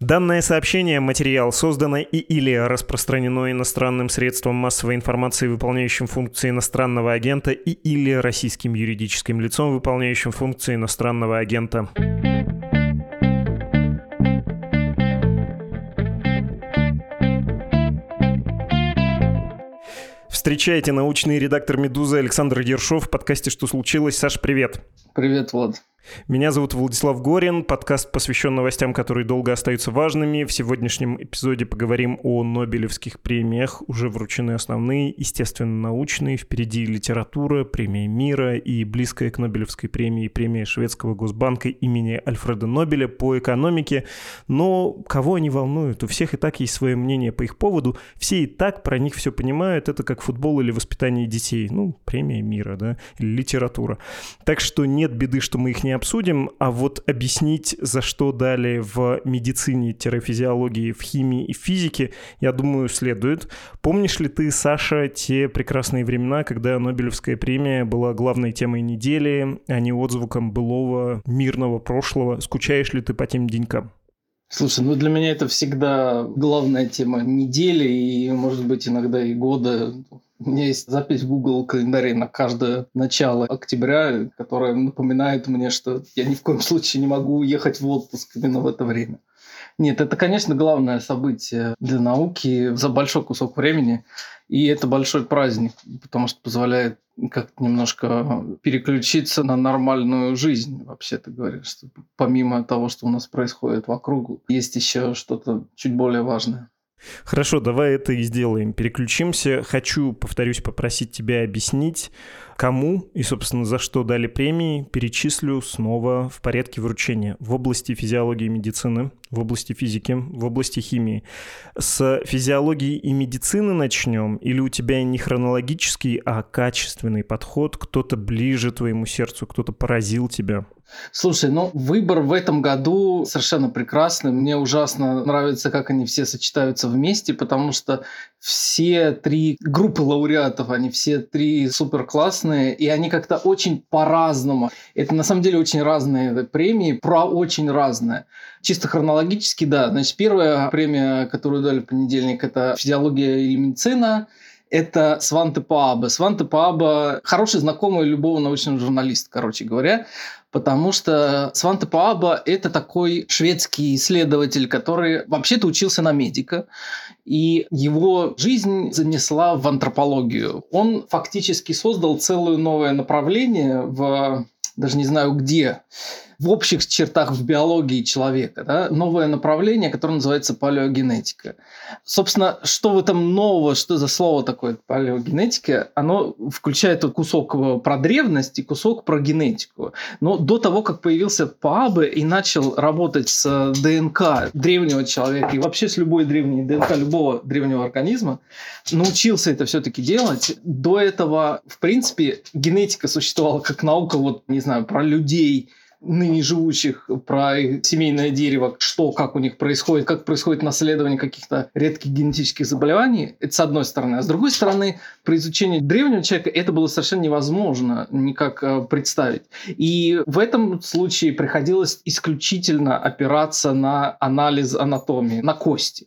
Данное сообщение, материал создано и или распространено иностранным средством массовой информации, выполняющим функции иностранного агента, и или российским юридическим лицом, выполняющим функции иностранного агента. Встречайте научный редактор «Медузы» Александр Ершов в подкасте «Что случилось?». Саш, привет. Привет, Влад. Меня зовут Владислав Горин, подкаст посвящен новостям, которые долго остаются важными. В сегодняшнем эпизоде поговорим о Нобелевских премиях. Уже вручены основные, естественно, научные. Впереди литература, премия мира и близкая к Нобелевской премии премия Шведского госбанка имени Альфреда Нобеля по экономике. Но кого они волнуют? У всех и так есть свое мнение по их поводу. Все и так про них все понимают. Это как футбол или воспитание детей. Ну, премия мира, да, или литература. Так что нет беды, что мы их не обсудим, а вот объяснить, за что дали в медицине-физиологии, в химии и физике, я думаю, следует. Помнишь ли ты, Саша, те прекрасные времена, когда Нобелевская премия была главной темой недели, а не отзвуком былого мирного прошлого? Скучаешь ли ты по тем денькам? Слушай, ну для меня это всегда главная тема недели и, может быть, иногда и года. У меня есть запись в Google календаре на каждое начало октября, которая напоминает мне, что я ни в коем случае не могу уехать в отпуск именно в это время. Нет, это, конечно, главное событие для науки за большой кусок времени. И это большой праздник, потому что позволяет как-то немножко переключиться на нормальную жизнь, вообще-то говоря, что помимо того, что у нас происходит вокруг, есть еще что-то чуть более важное. Хорошо, давай это и сделаем. Переключимся. Хочу, повторюсь, попросить тебя объяснить, кому и, собственно, за что дали премии. Перечислю снова в порядке вручения. В области физиологии и медицины, в области физики, в области химии. С физиологии и медицины начнем? Или у тебя не хронологический, а качественный подход? Кто-то ближе твоему сердцу, кто-то поразил тебя? Слушай, ну выбор в этом году совершенно прекрасный. Мне ужасно нравится, как они все сочетаются вместе, потому что все три группы лауреатов, они все три супер классные, и они как-то очень по-разному. Это на самом деле очень разные премии, про очень разное. Чисто хронологически, да. Значит, первая премия, которую дали в понедельник, это физиология и медицина это Сванте Пааба. Сванте Пааба – хороший знакомый любого научного журналиста, короче говоря потому что Сванте Пааба – это такой шведский исследователь, который вообще-то учился на медика, и его жизнь занесла в антропологию. Он фактически создал целое новое направление в даже не знаю где, в общих чертах в биологии человека, да, новое направление, которое называется палеогенетика. Собственно, что в этом нового, что за слово такое палеогенетика, оно включает кусок про древность и кусок про генетику. Но до того, как появился ПАБы и начал работать с ДНК древнего человека и вообще с любой древней ДНК любого древнего организма, научился это все-таки делать. До этого, в принципе, генетика существовала как наука, вот, не знаю, про людей, ныне живущих про семейное дерево, что, как у них происходит, как происходит наследование каких-то редких генетических заболеваний, это с одной стороны. А с другой стороны, при изучении древнего человека это было совершенно невозможно никак э, представить. И в этом случае приходилось исключительно опираться на анализ анатомии, на кости.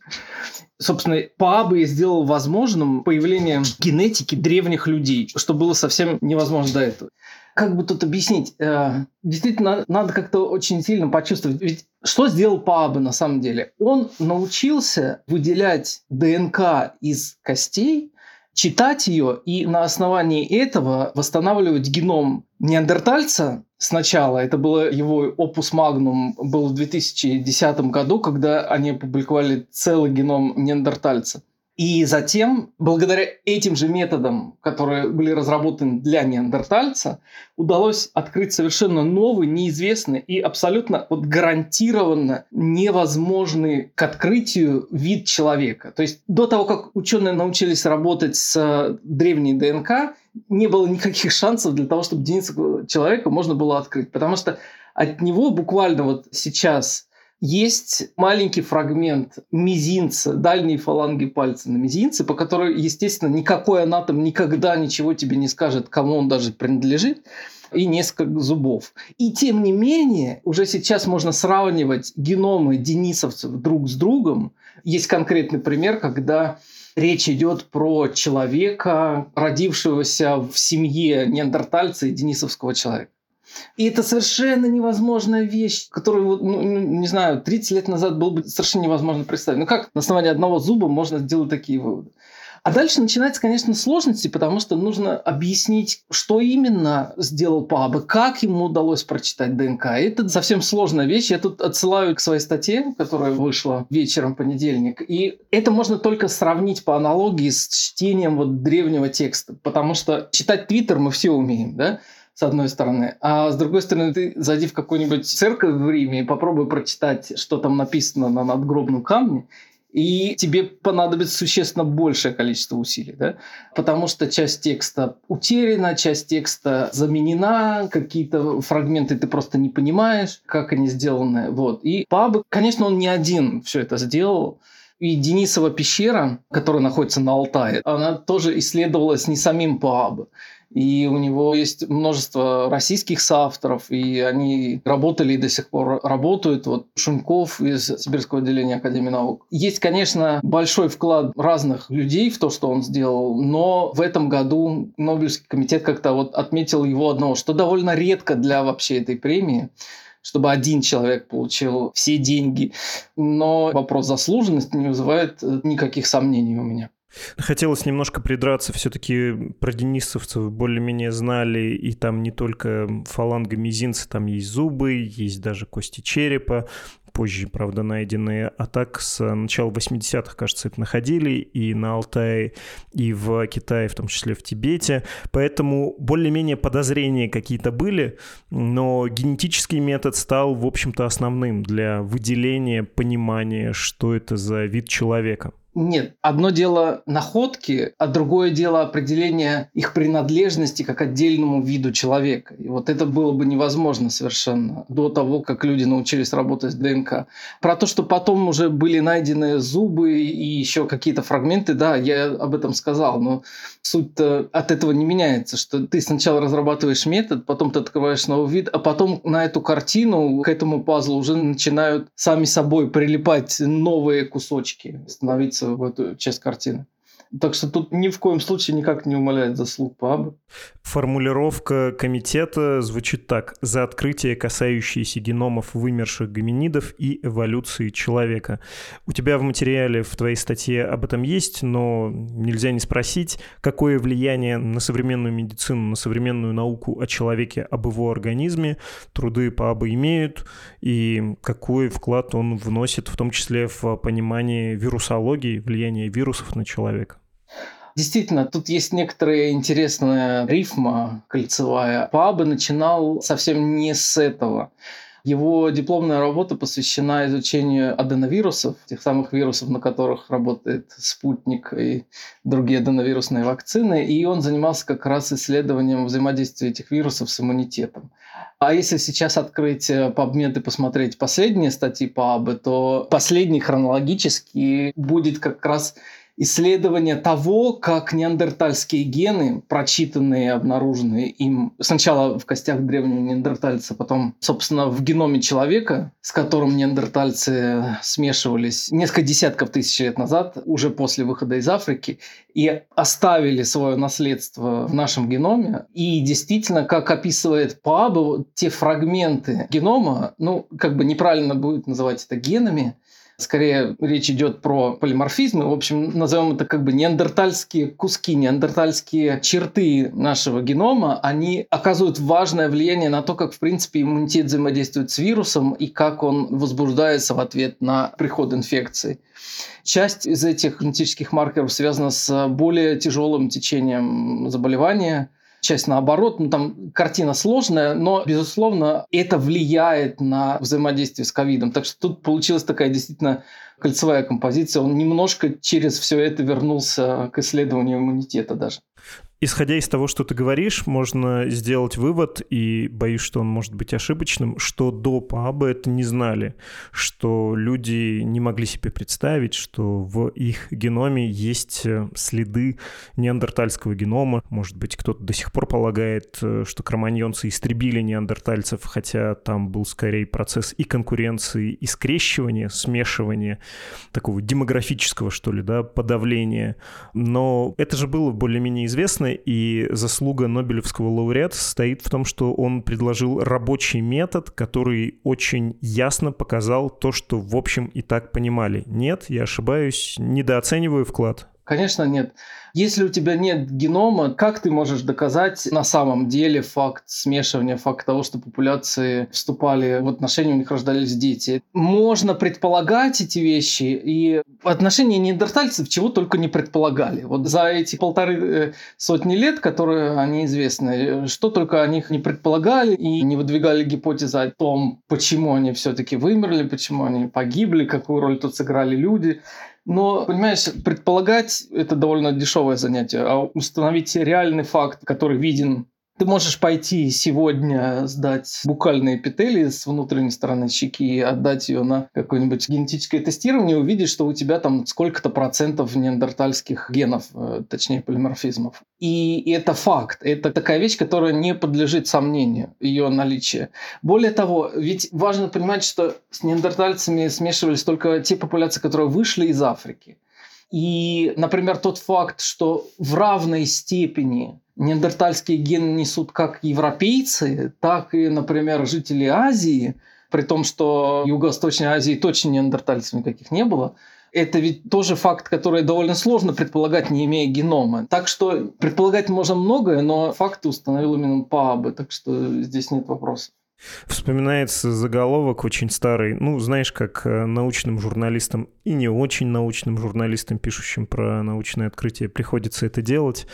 Собственно, Паабы сделал возможным появление генетики древних людей, что было совсем невозможно до этого как бы тут объяснить? Э, действительно, надо как-то очень сильно почувствовать. Ведь что сделал Паабе на самом деле? Он научился выделять ДНК из костей, читать ее и на основании этого восстанавливать геном неандертальца сначала. Это было его опус магнум, был в 2010 году, когда они опубликовали целый геном неандертальца. И затем, благодаря этим же методам, которые были разработаны для неандертальца, удалось открыть совершенно новый, неизвестный и абсолютно вот гарантированно невозможный к открытию вид человека. То есть до того, как ученые научились работать с древней ДНК, не было никаких шансов для того, чтобы единицу человека можно было открыть. Потому что от него буквально вот сейчас есть маленький фрагмент мизинца, дальней фаланги пальца на мизинце, по которой, естественно, никакой анатом никогда ничего тебе не скажет, кому он даже принадлежит. и несколько зубов. И тем не менее, уже сейчас можно сравнивать геномы денисовцев друг с другом. Есть конкретный пример, когда речь идет про человека, родившегося в семье неандертальца и денисовского человека. И это совершенно невозможная вещь, которую, ну, ну не знаю, 30 лет назад было бы совершенно невозможно представить. Ну как на основании одного зуба можно сделать такие выводы? А дальше начинается, конечно, сложности, потому что нужно объяснить, что именно сделал Паба, как ему удалось прочитать ДНК. Это совсем сложная вещь. Я тут отсылаю к своей статье, которая вышла вечером в понедельник. И это можно только сравнить по аналогии с чтением вот древнего текста. Потому что читать Твиттер мы все умеем, да? С одной стороны. А с другой стороны, ты зайди в какую-нибудь церковь в Риме и попробуй прочитать, что там написано на надгробном камне, и тебе понадобится существенно большее количество усилий, да? потому что часть текста утеряна, часть текста заменена, какие-то фрагменты ты просто не понимаешь, как они сделаны. Вот. И Паб, конечно, он не один все это сделал, и Денисова пещера, которая находится на Алтае, она тоже исследовалась не самим Пааб. И у него есть множество российских соавторов, и они работали и до сих пор работают. Вот Шумков из Сибирского отделения Академии наук. Есть, конечно, большой вклад разных людей в то, что он сделал, но в этом году Нобелевский комитет как-то вот отметил его одного, что довольно редко для вообще этой премии чтобы один человек получил все деньги. Но вопрос заслуженности не вызывает никаких сомнений у меня. Хотелось немножко придраться, все-таки про денисовцев более-менее знали, и там не только фаланга мизинца, там есть зубы, есть даже кости черепа, позже, правда, найденные. А так с начала 80-х, кажется, это находили и на Алтае, и в Китае, в том числе в Тибете. Поэтому более-менее подозрения какие-то были, но генетический метод стал, в общем-то, основным для выделения, понимания, что это за вид человека. Нет, одно дело находки, а другое дело определение их принадлежности как отдельному виду человека. И вот это было бы невозможно совершенно до того, как люди научились работать с ДНК. Про то, что потом уже были найдены зубы и еще какие-то фрагменты, да, я об этом сказал, но суть от этого не меняется, что ты сначала разрабатываешь метод, потом ты открываешь новый вид, а потом на эту картину, к этому пазлу уже начинают сами собой прилипать новые кусочки, становиться в эту часть картины. Так что тут ни в коем случае никак не умаляет заслуг Паба. Формулировка комитета звучит так. За открытие, касающееся геномов вымерших гоминидов и эволюции человека. У тебя в материале в твоей статье об этом есть, но нельзя не спросить, какое влияние на современную медицину, на современную науку о человеке, об его организме труды Паба имеют, и какой вклад он вносит, в том числе в понимание вирусологии, влияния вирусов на человека. Действительно, тут есть некоторая интересная рифма кольцевая. Паба начинал совсем не с этого. Его дипломная работа посвящена изучению аденовирусов, тех самых вирусов, на которых работает спутник и другие аденовирусные вакцины. И он занимался как раз исследованием взаимодействия этих вирусов с иммунитетом. А если сейчас открыть PubMed и посмотреть последние статьи по АБ, то последний хронологически будет как раз исследование того, как неандертальские гены, прочитанные, обнаруженные им сначала в костях древнего неандертальца, потом, собственно, в геноме человека, с которым неандертальцы смешивались несколько десятков тысяч лет назад, уже после выхода из Африки, и оставили свое наследство в нашем геноме. И действительно, как описывает Паабо, те фрагменты генома, ну, как бы неправильно будет называть это генами, Скорее речь идет про полиморфизмы. В общем, назовем это как бы неандертальские куски, неандертальские черты нашего генома. Они оказывают важное влияние на то, как, в принципе, иммунитет взаимодействует с вирусом и как он возбуждается в ответ на приход инфекции. Часть из этих генетических маркеров связана с более тяжелым течением заболевания – часть наоборот. Ну, там картина сложная, но, безусловно, это влияет на взаимодействие с ковидом. Так что тут получилась такая действительно кольцевая композиция. Он немножко через все это вернулся к исследованию иммунитета даже. Исходя из того, что ты говоришь, можно сделать вывод, и боюсь, что он может быть ошибочным, что до ПАБа это не знали, что люди не могли себе представить, что в их геноме есть э, следы неандертальского генома. Может быть, кто-то до сих пор полагает, э, что кроманьонцы истребили неандертальцев, хотя там был скорее процесс и конкуренции, и скрещивания, смешивания, такого демографического, что ли, да, подавления. Но это же было более-менее известно, и заслуга Нобелевского лауреата состоит в том, что он предложил рабочий метод, который очень ясно показал то, что в общем и так понимали. Нет, я ошибаюсь, недооцениваю вклад. Конечно, нет. Если у тебя нет генома, как ты можешь доказать на самом деле факт смешивания, факт того, что популяции вступали в отношения, у них рождались дети? Можно предполагать эти вещи, и отношения неандертальцев чего только не предполагали. Вот за эти полторы э, сотни лет, которые они известны, что только о них не предполагали и не выдвигали гипотезы о том, почему они все-таки вымерли, почему они погибли, какую роль тут сыграли люди. Но, понимаешь, предполагать это довольно дешевое занятие, а установить реальный факт, который виден ты можешь пойти сегодня сдать букальные эпители с внутренней стороны щеки и отдать ее на какое-нибудь генетическое тестирование увидеть, что у тебя там сколько-то процентов неандертальских генов, э, точнее полиморфизмов. И это факт. Это такая вещь, которая не подлежит сомнению, ее наличие. Более того, ведь важно понимать, что с неандертальцами смешивались только те популяции, которые вышли из Африки. И, например, тот факт, что в равной степени неандертальские гены несут как европейцы, так и, например, жители Азии, при том, что Юго-Восточной Азии точно неандертальцев никаких не было, это ведь тоже факт, который довольно сложно предполагать, не имея генома. Так что предполагать можно многое, но факты установил именно ПАБы, так что здесь нет вопросов. Вспоминается заголовок очень старый, ну, знаешь, как э, научным журналистам и не очень научным журналистам, пишущим про научные открытия, приходится это делать.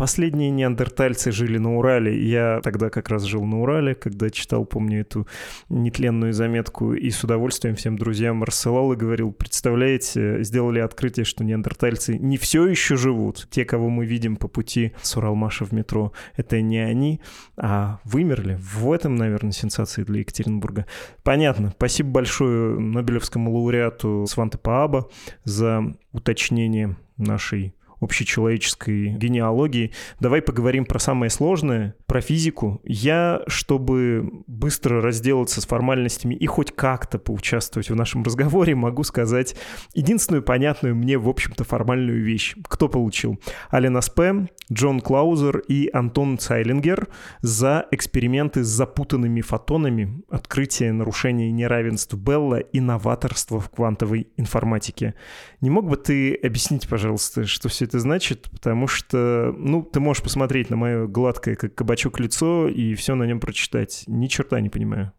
Последние неандертальцы жили на Урале. Я тогда как раз жил на Урале, когда читал, помню, эту нетленную заметку, и с удовольствием всем друзьям рассылал и говорил, представляете, сделали открытие, что неандертальцы не все еще живут. Те, кого мы видим по пути с Уралмаша в метро, это не они, а вымерли. В этом, наверное, сенсации для Екатеринбурга. Понятно. Спасибо большое Нобелевскому лауреату Сванте Пааба за уточнение нашей общечеловеческой генеалогии. Давай поговорим про самое сложное, про физику. Я, чтобы быстро разделаться с формальностями и хоть как-то поучаствовать в нашем разговоре, могу сказать единственную понятную мне, в общем-то, формальную вещь. Кто получил? Ален Аспе, Джон Клаузер и Антон Цайлингер за эксперименты с запутанными фотонами, открытие нарушения неравенств Белла и новаторство в квантовой информатике. Не мог бы ты объяснить, пожалуйста, что все это значит, потому что, ну, ты можешь посмотреть на мое гладкое, как кабачок, лицо и все на нем прочитать. Ни черта не понимаю.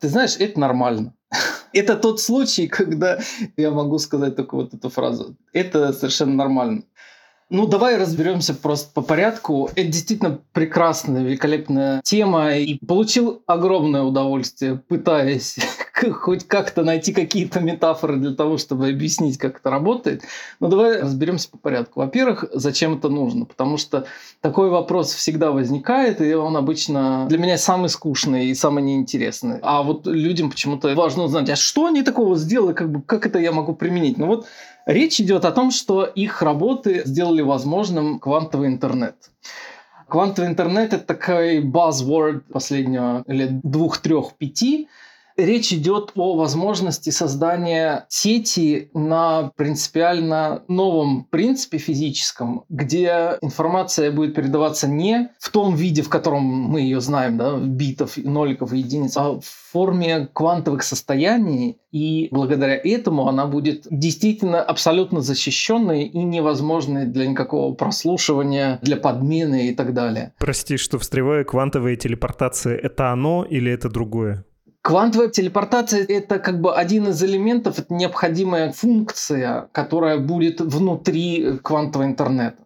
Ты знаешь, это нормально. Это тот случай, когда я могу сказать только вот эту фразу. Это совершенно нормально. Ну, давай разберемся просто по порядку. Это действительно прекрасная, великолепная тема. И получил огромное удовольствие, пытаясь хоть как-то найти какие-то метафоры для того, чтобы объяснить, как это работает. Но давай разберемся по порядку. Во-первых, зачем это нужно? Потому что такой вопрос всегда возникает, и он обычно для меня самый скучный и самый неинтересный. А вот людям почему-то важно узнать, а что они такого сделали, как, бы, как это я могу применить? Ну вот Речь идет о том, что их работы сделали возможным квантовый интернет. Квантовый интернет – это такой buzzword последнего лет двух, трех, пяти – Речь идет о возможности создания сети на принципиально новом принципе физическом, где информация будет передаваться не в том виде, в котором мы ее знаем, да, битов, ноликов и единиц, а в форме квантовых состояний, и благодаря этому она будет действительно абсолютно защищенной и невозможной для никакого прослушивания, для подмены и так далее. Прости, что встреваю, квантовая телепортация — это оно или это другое? Квантовая телепортация – это как бы один из элементов, это необходимая функция, которая будет внутри квантового интернета.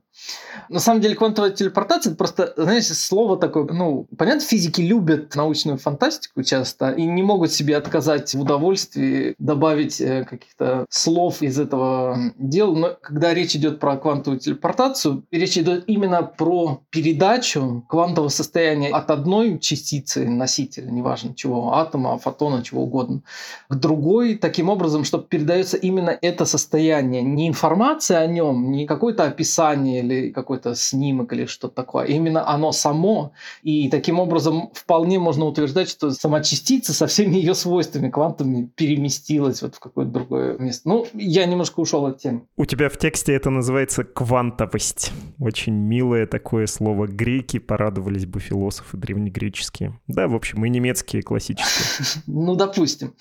На самом деле квантовая телепортация, это просто, знаешь, слово такое, ну, понятно, физики любят научную фантастику часто и не могут себе отказать в удовольствии добавить э, каких-то слов из этого дела, но когда речь идет про квантовую телепортацию, речь идет именно про передачу квантового состояния от одной частицы носителя, неважно чего, атома, фотона, чего угодно, к другой, таким образом, чтобы передается именно это состояние, не информация о нем, не какое-то описание или какой-то снимок или что-то такое. Именно оно само. И таким образом вполне можно утверждать, что сама частица со всеми ее свойствами квантовыми переместилась вот в какое-то другое место. Ну, я немножко ушел от темы. У тебя в тексте это называется квантовость. Очень милое такое слово. Греки порадовались бы философы древнегреческие. Да, в общем, и немецкие классические. Ну, допустим.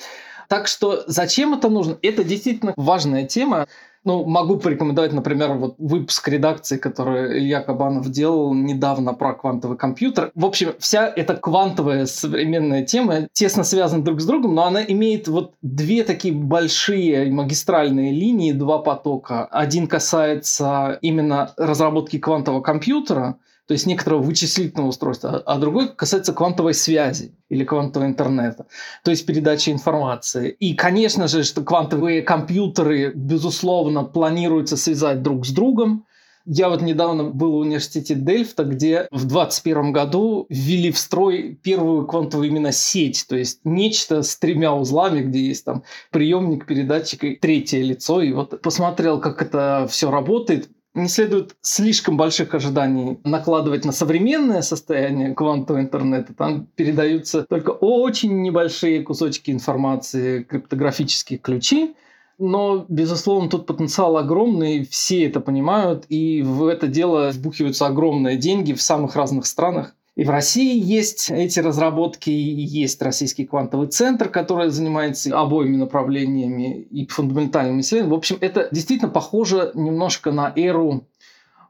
Так что зачем это нужно? Это действительно важная тема. Ну, могу порекомендовать, например, вот выпуск редакции, который Илья Кабанов делал недавно про квантовый компьютер. В общем, вся эта квантовая современная тема тесно связана друг с другом, но она имеет вот две такие большие магистральные линии, два потока. Один касается именно разработки квантового компьютера, то есть некоторого вычислительного устройства, а другой касается квантовой связи или квантового интернета, то есть передачи информации. И, конечно же, что квантовые компьютеры, безусловно, планируется связать друг с другом. Я вот недавно был в университете Дельфта, где в 2021 году ввели в строй первую квантовую именно сеть, то есть нечто с тремя узлами, где есть там приемник, передатчик и третье лицо. И вот посмотрел, как это все работает не следует слишком больших ожиданий накладывать на современное состояние квантового интернета. Там передаются только очень небольшие кусочки информации, криптографические ключи. Но, безусловно, тут потенциал огромный, все это понимают, и в это дело вбухиваются огромные деньги в самых разных странах. И в России есть эти разработки, есть Российский квантовый центр, который занимается обоими направлениями и фундаментальными исследованиями. В общем, это действительно похоже немножко на эру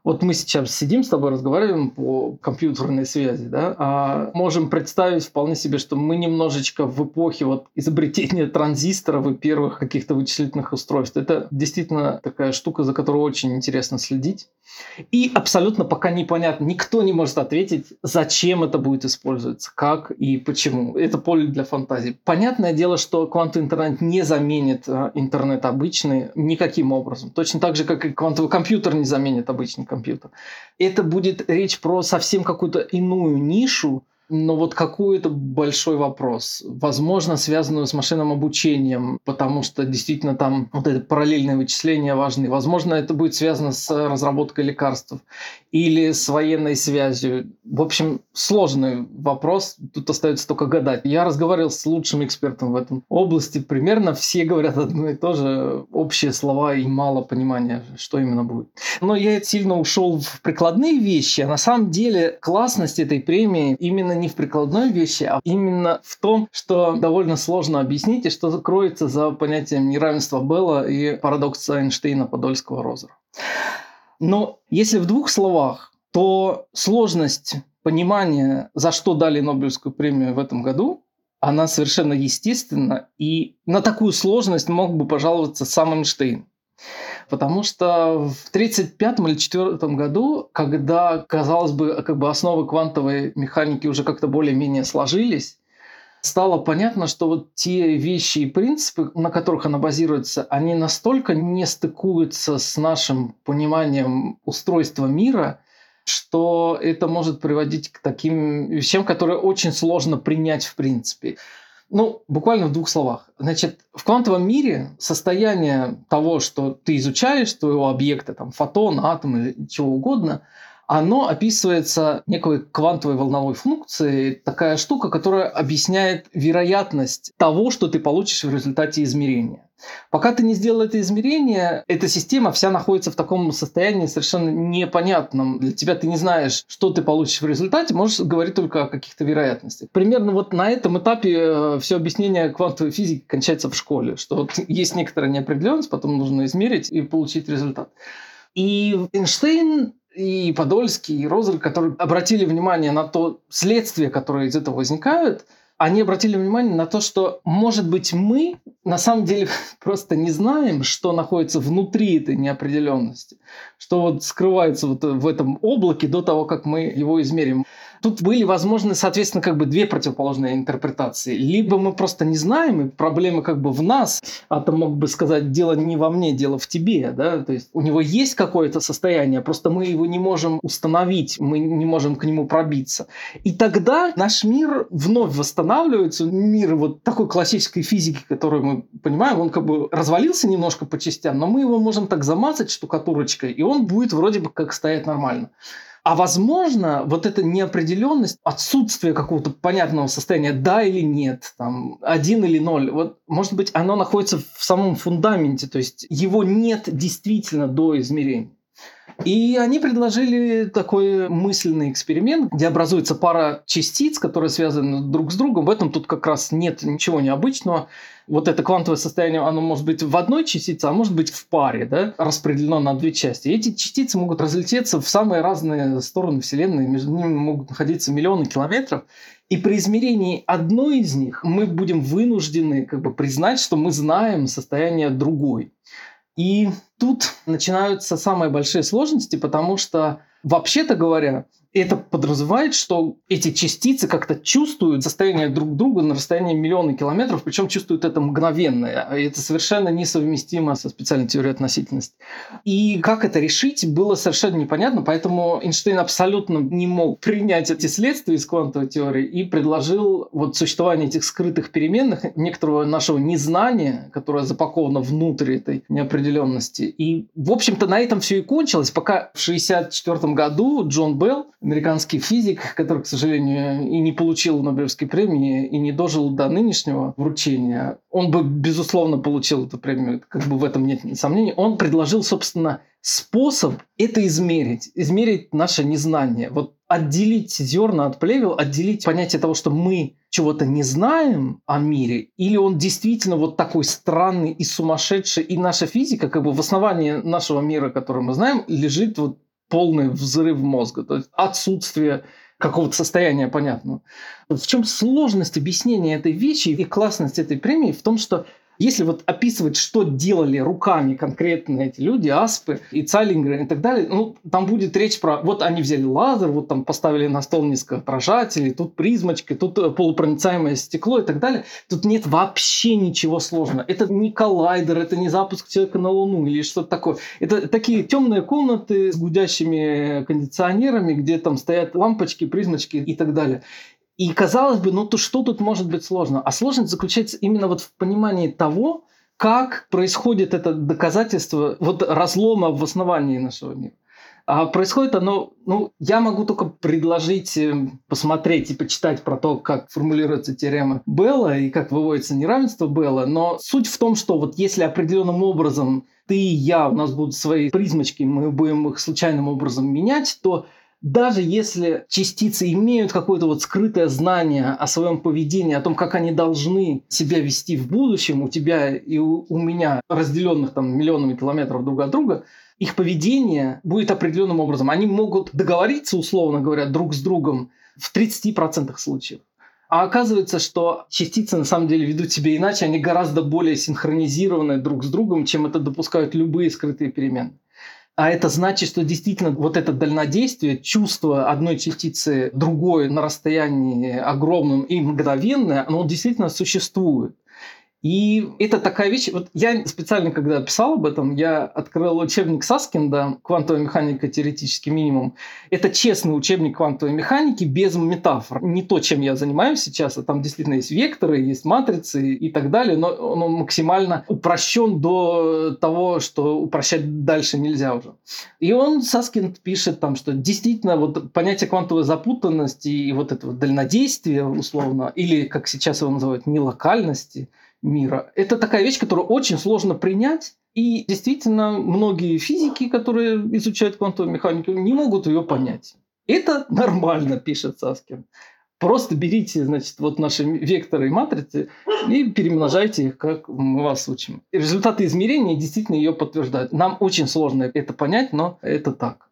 вот мы сейчас сидим с тобой, разговариваем по компьютерной связи, да, а можем представить вполне себе, что мы немножечко в эпохе вот изобретения транзисторов и первых каких-то вычислительных устройств. Это действительно такая штука, за которой очень интересно следить. И абсолютно пока непонятно, никто не может ответить, зачем это будет использоваться, как и почему. Это поле для фантазии. Понятное дело, что квантовый интернет не заменит а, интернет обычный никаким образом. Точно так же, как и квантовый компьютер не заменит обычный компьютер. Это будет речь про совсем какую-то иную нишу, но вот какой это большой вопрос. Возможно, связанную с машинным обучением, потому что действительно там вот это параллельное вычисление важны. Возможно, это будет связано с разработкой лекарств или с военной связью. В общем, сложный вопрос. Тут остается только гадать. Я разговаривал с лучшим экспертом в этом области. Примерно все говорят одно и то же. Общие слова и мало понимания, что именно будет. Но я сильно ушел в прикладные вещи. А на самом деле классность этой премии именно не в прикладной вещи, а именно в том, что довольно сложно объяснить и что кроется за понятием неравенства Белла и парадокса Эйнштейна Подольского-Розера. Но если в двух словах, то сложность понимания, за что дали Нобелевскую премию в этом году, она совершенно естественна, и на такую сложность мог бы пожаловаться сам Эйнштейн. Потому что в 1935 или 1934 году, когда, казалось бы, как бы основы квантовой механики уже как-то более-менее сложились, стало понятно, что вот те вещи и принципы, на которых она базируется, они настолько не стыкуются с нашим пониманием устройства мира, что это может приводить к таким вещам, которые очень сложно принять в принципе. Ну, буквально в двух словах. Значит, в квантовом мире состояние того, что ты изучаешь, твоего объекта, там, фотон, атом или чего угодно, оно описывается некой квантовой волновой функцией, такая штука, которая объясняет вероятность того, что ты получишь в результате измерения. Пока ты не сделал это измерение, эта система вся находится в таком состоянии совершенно непонятном. Для тебя ты не знаешь, что ты получишь в результате, можешь говорить только о каких-то вероятностях. Примерно вот на этом этапе э, все объяснение квантовой физики кончается в школе, что вот есть некоторая неопределенность, потом нужно измерить и получить результат. И Эйнштейн и Подольский, и Розель, которые обратили внимание на то следствие, которое из этого возникает – они обратили внимание на то, что, может быть, мы на самом деле просто не знаем, что находится внутри этой неопределенности, что вот скрывается вот в этом облаке до того, как мы его измерим. Тут были возможны, соответственно, как бы две противоположные интерпретации. Либо мы просто не знаем, и проблема как бы в нас, а то мог бы сказать, дело не во мне, дело в тебе, да, то есть у него есть какое-то состояние, просто мы его не можем установить, мы не можем к нему пробиться. И тогда наш мир вновь восстанавливается, мир вот такой классической физики, которую мы понимаем, он как бы развалился немножко по частям, но мы его можем так замазать штукатурочкой, и он будет вроде бы как стоять нормально. А возможно, вот эта неопределенность, отсутствие какого-то понятного состояния, да или нет, там, один или ноль, вот, может быть, оно находится в самом фундаменте, то есть его нет действительно до измерений. И они предложили такой мысленный эксперимент, где образуется пара частиц, которые связаны друг с другом. В этом тут как раз нет ничего необычного. Вот это квантовое состояние, оно может быть в одной частице, а может быть в паре, да, распределено на две части. И эти частицы могут разлететься в самые разные стороны Вселенной, между ними могут находиться миллионы километров. И при измерении одной из них мы будем вынуждены как бы признать, что мы знаем состояние другой. И тут начинаются самые большие сложности, потому что, вообще-то говоря, это подразумевает, что эти частицы как-то чувствуют состояние друг друга на расстоянии миллиона километров, причем чувствуют это мгновенно. И это совершенно несовместимо со специальной теорией относительности. И как это решить, было совершенно непонятно, поэтому Эйнштейн абсолютно не мог принять эти следствия из квантовой теории и предложил вот существование этих скрытых переменных, некоторого нашего незнания, которое запаковано внутрь этой неопределенности. И, в общем-то, на этом все и кончилось, пока в 1964 году Джон Белл американский физик, который, к сожалению, и не получил Нобелевской премии, и не дожил до нынешнего вручения, он бы, безусловно, получил эту премию, как бы в этом нет сомнений, он предложил, собственно, способ это измерить, измерить наше незнание. Вот отделить зерна от плевел, отделить понятие того, что мы чего-то не знаем о мире, или он действительно вот такой странный и сумасшедший, и наша физика, как бы в основании нашего мира, который мы знаем, лежит вот полный взрыв мозга, то есть отсутствие какого-то состояния понятного. В чем сложность объяснения этой вещи и классность этой премии в том, что если вот описывать, что делали руками конкретно эти люди, Аспы и Цайлингер и так далее, ну, там будет речь про... Вот они взяли лазер, вот там поставили на стол несколько отражателей, тут призмочки, тут э, полупроницаемое стекло и так далее. Тут нет вообще ничего сложного. Это не коллайдер, это не запуск человека на Луну или что-то такое. Это такие темные комнаты с гудящими кондиционерами, где там стоят лампочки, призмочки и так далее. И казалось бы, ну то что тут может быть сложно? А сложность заключается именно вот в понимании того, как происходит это доказательство вот разлома в основании нашего мира. А происходит оно, ну, я могу только предложить э, посмотреть и почитать про то, как формулируется теорема Белла и как выводится неравенство Белла, но суть в том, что вот если определенным образом ты и я, у нас будут свои призмочки, мы будем их случайным образом менять, то даже если частицы имеют какое-то вот скрытое знание о своем поведении, о том, как они должны себя вести в будущем, у тебя и у, у меня, разделенных там миллионами километров друг от друга, их поведение будет определенным образом. Они могут договориться, условно говоря, друг с другом в 30% случаев. А оказывается, что частицы на самом деле ведут себя иначе, они гораздо более синхронизированы друг с другом, чем это допускают любые скрытые перемены. А это значит, что действительно вот это дальнодействие, чувство одной частицы другой на расстоянии огромном и мгновенное, оно действительно существует. И это такая вещь, вот я специально, когда писал об этом, я открыл учебник Саскинда «Квантовая механика. Теоретический минимум». Это честный учебник квантовой механики без метафор. Не то, чем я занимаюсь сейчас, а там действительно есть векторы, есть матрицы и так далее, но он максимально упрощен до того, что упрощать дальше нельзя уже. И он, Саскинд, пишет там, что действительно вот понятие квантовой запутанности и вот этого дальнодействия, условно, или, как сейчас его называют, нелокальности – мира. Это такая вещь, которую очень сложно принять, и действительно многие физики, которые изучают квантовую механику, не могут ее понять. Это нормально, пишет Саскин. Просто берите, значит, вот наши векторы и матрицы и перемножайте их, как мы вас учим. И результаты измерения действительно ее подтверждают. Нам очень сложно это понять, но это так.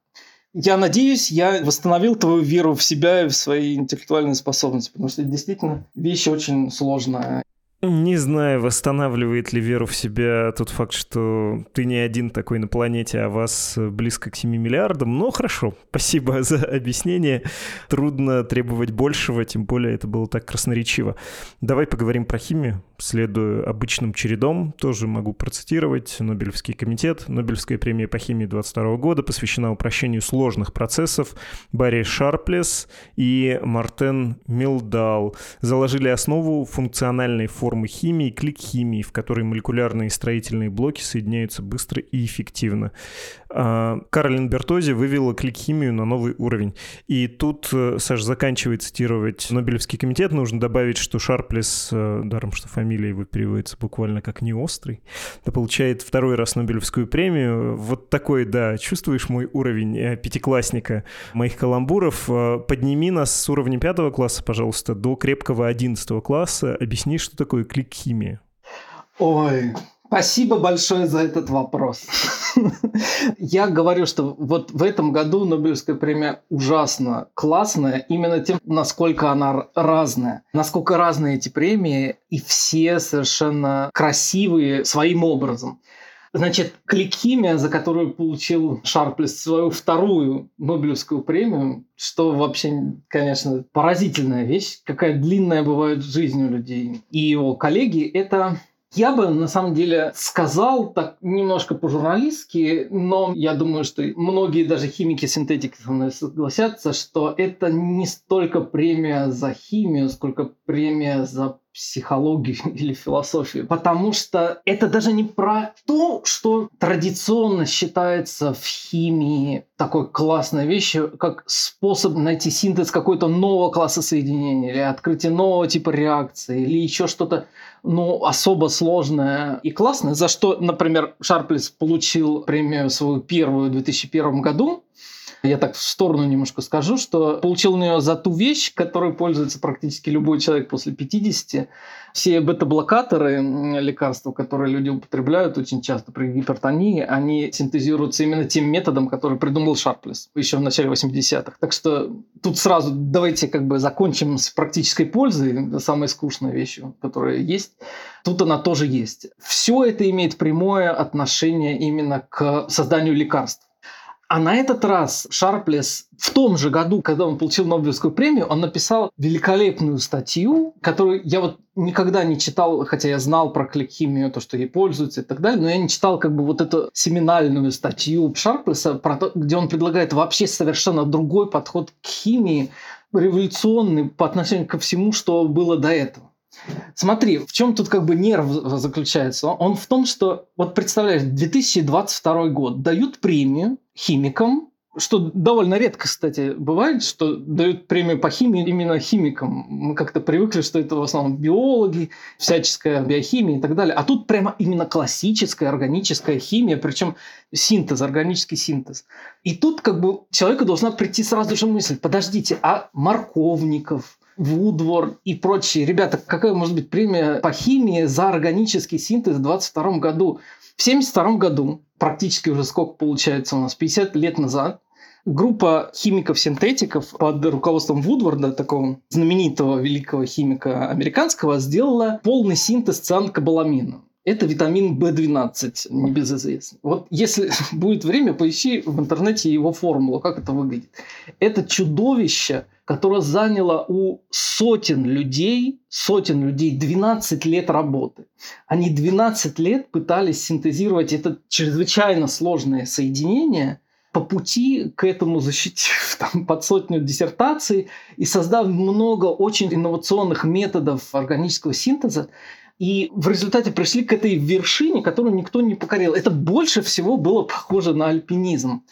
Я надеюсь, я восстановил твою веру в себя и в свои интеллектуальные способности, потому что действительно вещь очень сложная. Не знаю, восстанавливает ли веру в себя тот факт, что ты не один такой на планете, а вас близко к 7 миллиардам. Но хорошо, спасибо за объяснение. Трудно требовать большего, тем более это было так красноречиво. Давай поговорим про химию, следуя обычным чередом. Тоже могу процитировать. Нобелевский комитет. Нобелевская премия по химии 22 года посвящена упрощению сложных процессов. Барри Шарплес и Мартен Милдал заложили основу функциональной формы формы химии, клик-химии, в которой молекулярные строительные блоки соединяются быстро и эффективно. А, Каролин Бертози вывела клик-химию на новый уровень. И тут э, Саш заканчивает цитировать Нобелевский комитет. Нужно добавить, что Шарплес, э, даром что фамилия его переводится буквально как «неострый», да получает второй раз Нобелевскую премию. Вот такой, да, чувствуешь мой уровень э, пятиклассника моих каламбуров? Подними нас с уровня пятого класса, пожалуйста, до крепкого одиннадцатого класса. Объясни, что такое такое клик-химия? Ой, Спасибо большое за этот вопрос. Я говорю, что вот в этом году Нобелевская премия ужасно классная, именно тем, насколько она разная. Насколько разные эти премии, и все совершенно красивые своим образом. Значит, кликхимия, за которую получил Шарплес свою вторую Нобелевскую премию, что вообще, конечно, поразительная вещь, какая длинная бывает жизнь у людей. И его коллеги, это я бы на самом деле сказал так немножко по-журналистски, но я думаю, что многие даже химики-синтетики со мной согласятся, что это не столько премия за химию, сколько премия за психологию или философию. Потому что это даже не про то, что традиционно считается в химии такой классной вещью, как способ найти синтез какой-то нового класса соединений или открытие нового типа реакции или еще что-то ну, особо сложное и классное, за что, например, Шарплес получил премию свою первую в 2001 году я так в сторону немножко скажу, что получил у нее за ту вещь, которой пользуется практически любой человек после 50. Все бета-блокаторы, лекарства, которые люди употребляют очень часто при гипертонии, они синтезируются именно тем методом, который придумал Шарплес еще в начале 80-х. Так что тут сразу давайте как бы закончим с практической пользой, самой скучной вещью, которая есть. Тут она тоже есть. Все это имеет прямое отношение именно к созданию лекарств. А на этот раз Шарплес в том же году, когда он получил Нобелевскую премию, он написал великолепную статью, которую я вот никогда не читал, хотя я знал про кликхимию, то, что ей пользуются и так далее, но я не читал как бы вот эту семинальную статью Шарплеса, про то, где он предлагает вообще совершенно другой подход к химии, революционный по отношению ко всему, что было до этого. Смотри, в чем тут как бы нерв заключается? Он в том, что, вот представляешь, 2022 год дают премию химикам, что довольно редко, кстати, бывает, что дают премию по химии именно химикам. Мы как-то привыкли, что это в основном биологи, всяческая биохимия и так далее. А тут прямо именно классическая органическая химия, причем синтез, органический синтез. И тут как бы человеку должна прийти сразу же мысль, подождите, а морковников, Вудворд и прочие. Ребята, какая может быть премия по химии за органический синтез в 22 году? В 72 году, практически уже сколько получается у нас, 50 лет назад, группа химиков-синтетиков под руководством Вудворда, такого знаменитого великого химика американского, сделала полный синтез цианкобаламина. Это витамин В12, небезызвестный. Вот если будет время, поищи в интернете его формулу, как это выглядит. Это чудовище – которая заняла у сотен людей, сотен людей 12 лет работы. Они 12 лет пытались синтезировать это чрезвычайно сложное соединение по пути к этому защитив там, под сотню диссертаций и создав много очень инновационных методов органического синтеза, и в результате пришли к этой вершине, которую никто не покорил. Это больше всего было похоже на альпинизм.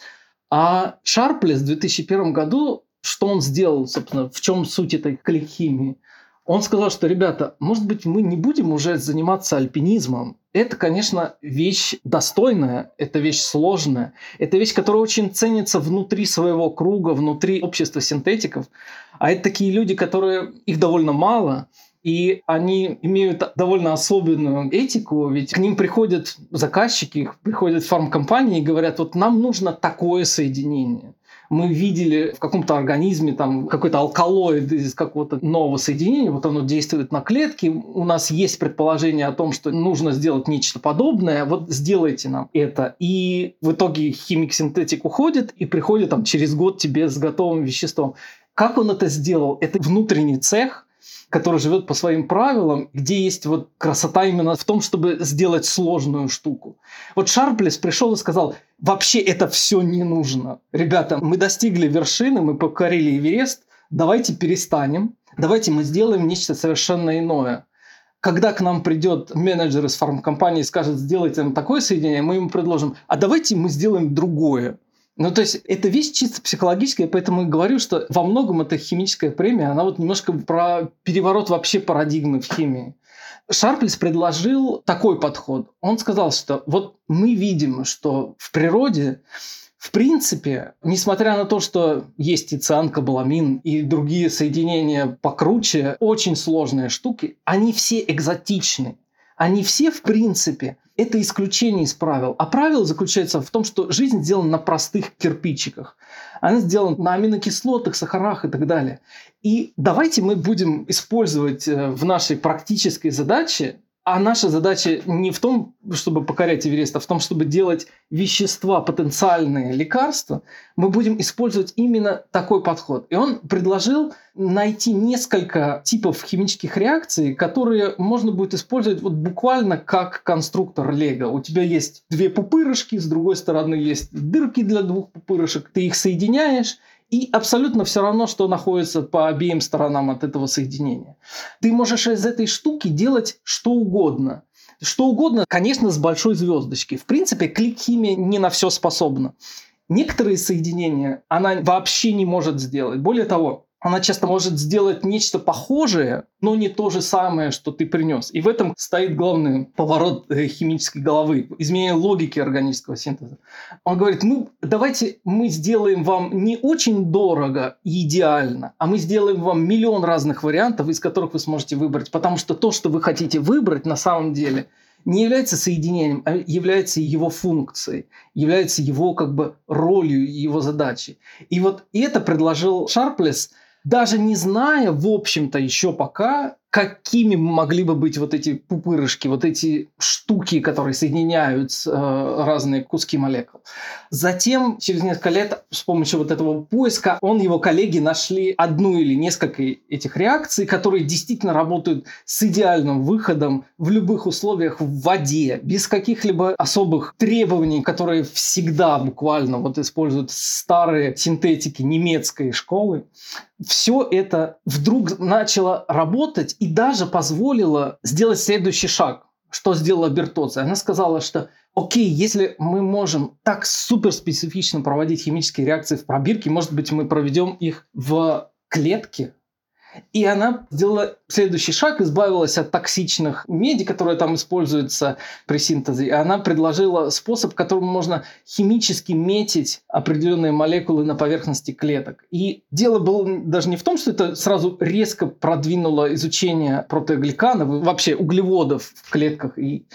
А Шарплес в 2001 году что он сделал, собственно, в чем суть этой кликхимии? Он сказал, что, ребята, может быть, мы не будем уже заниматься альпинизмом. Это, конечно, вещь достойная, это вещь сложная, это вещь, которая очень ценится внутри своего круга, внутри общества синтетиков. А это такие люди, которые, их довольно мало, и они имеют довольно особенную этику, ведь к ним приходят заказчики, приходят фармкомпании и говорят, вот нам нужно такое соединение. мы видели в каком-то организме там какой-то алкалоид из какого-то нового соединения, вот оно действует на клетки, у нас есть предположение о том, что нужно сделать нечто подобное, вот сделайте нам это. И в итоге химик-синтетик уходит и приходит там через год тебе с готовым веществом. Как он это сделал? Это внутренний цех, который живет по своим правилам, где есть вот красота именно в том, чтобы сделать сложную штуку. Вот Шарплес пришел и сказал, вообще это все не нужно. Ребята, мы достигли вершины, мы покорили Эверест, давайте перестанем, давайте мы сделаем нечто совершенно иное. Когда к нам придет менеджер из фармкомпании и скажет, сделайте нам такое соединение, мы ему предложим, а давайте мы сделаем другое. Ну, то есть, это вещь чисто психологическая, поэтому и говорю, что во многом эта химическая премия, она вот немножко про переворот вообще парадигмы в химии. Шарплес предложил такой подход. Он сказал, что вот мы видим, что в природе в принципе, несмотря на то, что есть и цианкобаламин, и другие соединения покруче, очень сложные штуки, они все экзотичны. Они все, в принципе, это исключение из правил. А правило заключается в том, что жизнь сделана на простых кирпичиках. Она сделана на аминокислотах, сахарах и так далее. И давайте мы будем использовать э, в нашей практической задаче а наша задача не в том, чтобы покорять Эверест, а в том, чтобы делать вещества, потенциальные лекарства. Мы будем использовать именно такой подход. И он предложил найти несколько типов химических реакций, которые можно будет использовать вот буквально как конструктор Лего. У тебя есть две пупырышки, с другой стороны есть дырки для двух пупырышек. Ты их соединяешь, и абсолютно все равно, что находится по обеим сторонам от этого соединения. Ты можешь из этой штуки делать что угодно. Что угодно, конечно, с большой звездочки. В принципе, клик-химия не на все способна. Некоторые соединения она вообще не может сделать. Более того, она часто может сделать нечто похожее, но не то же самое, что ты принес. И в этом стоит главный поворот э, химической головы, изменение логики органического синтеза. Он говорит, ну давайте мы сделаем вам не очень дорого и идеально, а мы сделаем вам миллион разных вариантов, из которых вы сможете выбрать, потому что то, что вы хотите выбрать на самом деле, не является соединением, а является его функцией, является его как бы ролью, его задачей. И вот это предложил Шарплес – даже не зная, в общем-то, еще пока, какими могли бы быть вот эти пупырышки, вот эти штуки, которые соединяют э, разные куски молекул. Затем, через несколько лет, с помощью вот этого поиска, он и его коллеги нашли одну или несколько этих реакций, которые действительно работают с идеальным выходом в любых условиях в воде, без каких-либо особых требований, которые всегда буквально вот используют старые синтетики немецкой школы. Все это вдруг начало работать и даже позволила сделать следующий шаг. Что сделала Бертоци? Она сказала, что окей, если мы можем так суперспецифично проводить химические реакции в пробирке, может быть, мы проведем их в клетке, и она сделала следующий шаг, избавилась от токсичных меди, которые там используются при синтезе. И она предложила способ, которым можно химически метить определенные молекулы на поверхности клеток. И дело было даже не в том, что это сразу резко продвинуло изучение протеогликанов, вообще углеводов в клетках и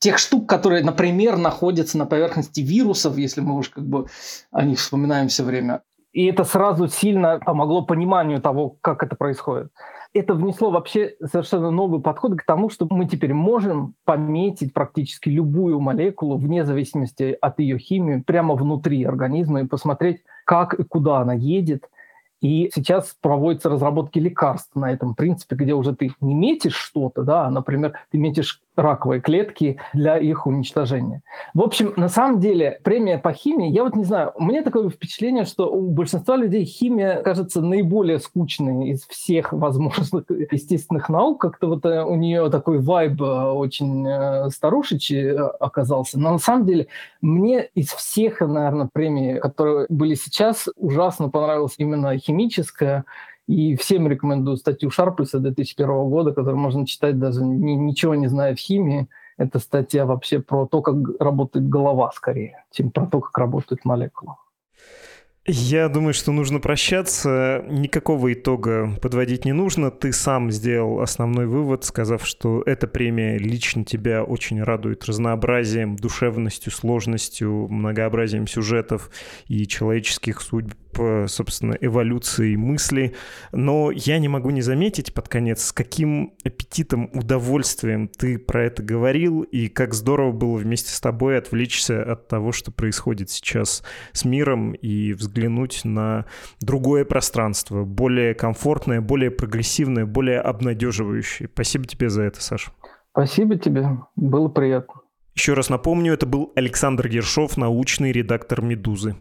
тех штук, которые, например, находятся на поверхности вирусов, если мы уж как бы о них вспоминаем все время. И это сразу сильно помогло пониманию того, как это происходит. Это внесло вообще совершенно новый подход к тому, что мы теперь можем пометить практически любую молекулу вне зависимости от ее химии прямо внутри организма и посмотреть, как и куда она едет – и сейчас проводятся разработки лекарств на этом принципе, где уже ты не метишь что-то, да, а, например, ты метишь раковые клетки для их уничтожения. В общем, на самом деле, премия по химии, я вот не знаю, у меня такое впечатление, что у большинства людей химия кажется наиболее скучной из всех возможных естественных наук. Как-то вот э, у нее такой вайб э, очень э, старушечий оказался. Но на самом деле мне из всех, наверное, премий, которые были сейчас, ужасно понравилась именно химическая, и всем рекомендую статью Шарплеса 2001 года, которую можно читать даже ни, ничего не зная в химии. Это статья вообще про то, как работает голова скорее, чем про то, как работают молекулы. Я думаю, что нужно прощаться. Никакого итога подводить не нужно. Ты сам сделал основной вывод, сказав, что эта премия лично тебя очень радует разнообразием, душевностью, сложностью, многообразием сюжетов и человеческих судьб собственно, эволюции мысли. Но я не могу не заметить под конец, с каким аппетитом, удовольствием ты про это говорил, и как здорово было вместе с тобой отвлечься от того, что происходит сейчас с миром, и взглянуть на другое пространство, более комфортное, более прогрессивное, более обнадеживающее. Спасибо тебе за это, Саша. Спасибо тебе, было приятно. Еще раз напомню, это был Александр Ершов, научный редактор «Медузы».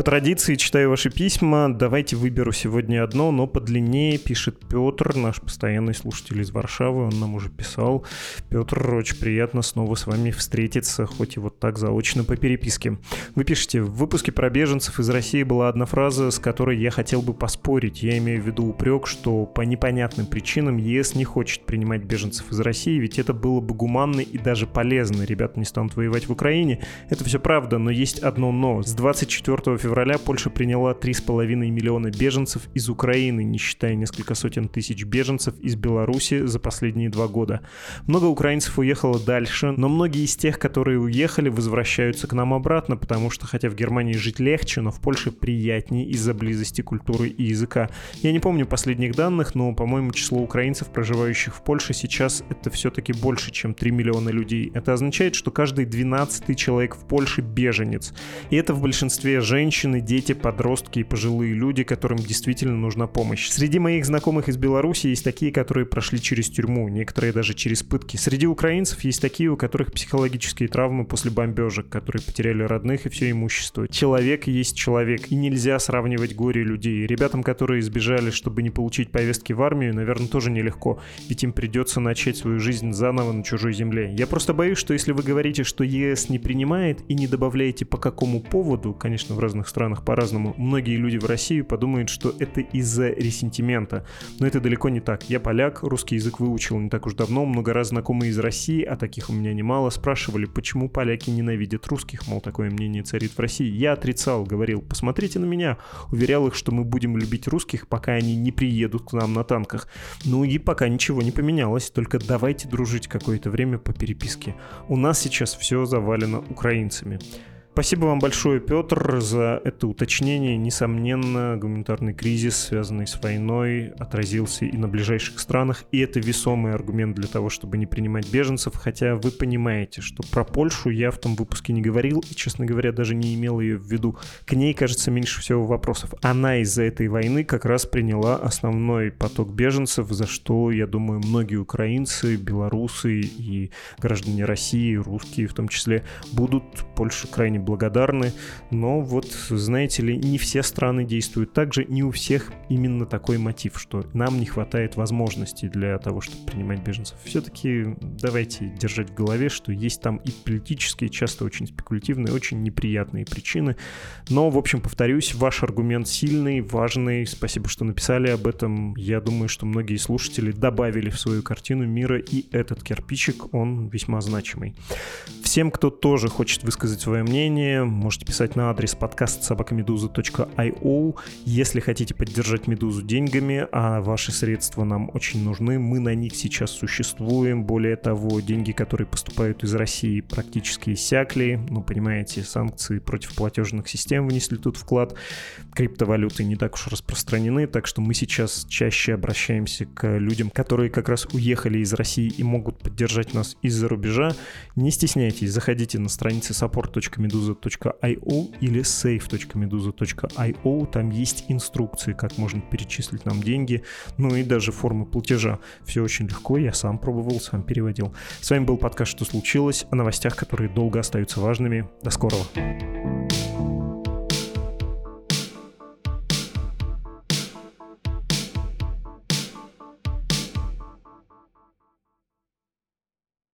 По традиции читаю ваши письма. Давайте выберу сегодня одно, но подлиннее пишет Петр, наш постоянный слушатель из Варшавы. Он нам уже писал. Петр, очень приятно снова с вами встретиться, хоть и вот так заочно по переписке. Вы пишете, в выпуске про беженцев из России была одна фраза, с которой я хотел бы поспорить. Я имею в виду упрек, что по непонятным причинам ЕС не хочет принимать беженцев из России, ведь это было бы гуманно и даже полезно. Ребята не станут воевать в Украине. Это все правда, но есть одно но. С 24 февраля февраля Польша приняла 3,5 миллиона беженцев из Украины, не считая несколько сотен тысяч беженцев из Беларуси за последние два года. Много украинцев уехало дальше, но многие из тех, которые уехали, возвращаются к нам обратно, потому что хотя в Германии жить легче, но в Польше приятнее из-за близости культуры и языка. Я не помню последних данных, но, по-моему, число украинцев, проживающих в Польше сейчас это все-таки больше, чем 3 миллиона людей. Это означает, что каждый 12 человек в Польше беженец. И это в большинстве женщин, женщины, дети, подростки и пожилые люди, которым действительно нужна помощь. Среди моих знакомых из Беларуси есть такие, которые прошли через тюрьму, некоторые даже через пытки. Среди украинцев есть такие, у которых психологические травмы после бомбежек, которые потеряли родных и все имущество. Человек есть человек, и нельзя сравнивать горе людей. Ребятам, которые избежали, чтобы не получить повестки в армию, наверное, тоже нелегко, ведь им придется начать свою жизнь заново на чужой земле. Я просто боюсь, что если вы говорите, что ЕС не принимает и не добавляете по какому поводу, конечно, в разных странах по-разному. Многие люди в России подумают, что это из-за ресентимента. Но это далеко не так. Я поляк, русский язык выучил не так уж давно. Много раз знакомые из России, а таких у меня немало, спрашивали, почему поляки ненавидят русских. Мол, такое мнение царит в России. Я отрицал, говорил, посмотрите на меня. Уверял их, что мы будем любить русских, пока они не приедут к нам на танках. Ну и пока ничего не поменялось. Только давайте дружить какое-то время по переписке. У нас сейчас все завалено украинцами. Спасибо вам большое, Петр, за это уточнение. Несомненно, гуманитарный кризис, связанный с войной, отразился и на ближайших странах, и это весомый аргумент для того, чтобы не принимать беженцев, хотя вы понимаете, что про Польшу я в том выпуске не говорил, и, честно говоря, даже не имел ее в виду. К ней, кажется, меньше всего вопросов. Она из-за этой войны как раз приняла основной поток беженцев, за что, я думаю, многие украинцы, белорусы и граждане России, русские в том числе, будут Польше крайне благодарны, но вот, знаете ли, не все страны действуют так же, не у всех именно такой мотив, что нам не хватает возможностей для того, чтобы принимать беженцев. Все-таки давайте держать в голове, что есть там и политические, часто очень спекулятивные, очень неприятные причины. Но, в общем, повторюсь, ваш аргумент сильный, важный. Спасибо, что написали об этом. Я думаю, что многие слушатели добавили в свою картину мира и этот кирпичик, он весьма значимый. Всем, кто тоже хочет высказать свое мнение, мнение, можете писать на адрес подкаст собакамедуза.io. Если хотите поддержать Медузу деньгами, а ваши средства нам очень нужны, мы на них сейчас существуем. Более того, деньги, которые поступают из России, практически иссякли. Ну, понимаете, санкции против платежных систем внесли тут вклад. Криптовалюты не так уж распространены, так что мы сейчас чаще обращаемся к людям, которые как раз уехали из России и могут поддержать нас из-за рубежа. Не стесняйтесь, заходите на страницы support.meduza meduza.io или save.meduza.io. Там есть инструкции, как можно перечислить нам деньги, ну и даже формы платежа. Все очень легко, я сам пробовал, сам переводил. С вами был подкаст «Что случилось?» о новостях, которые долго остаются важными. До скорого.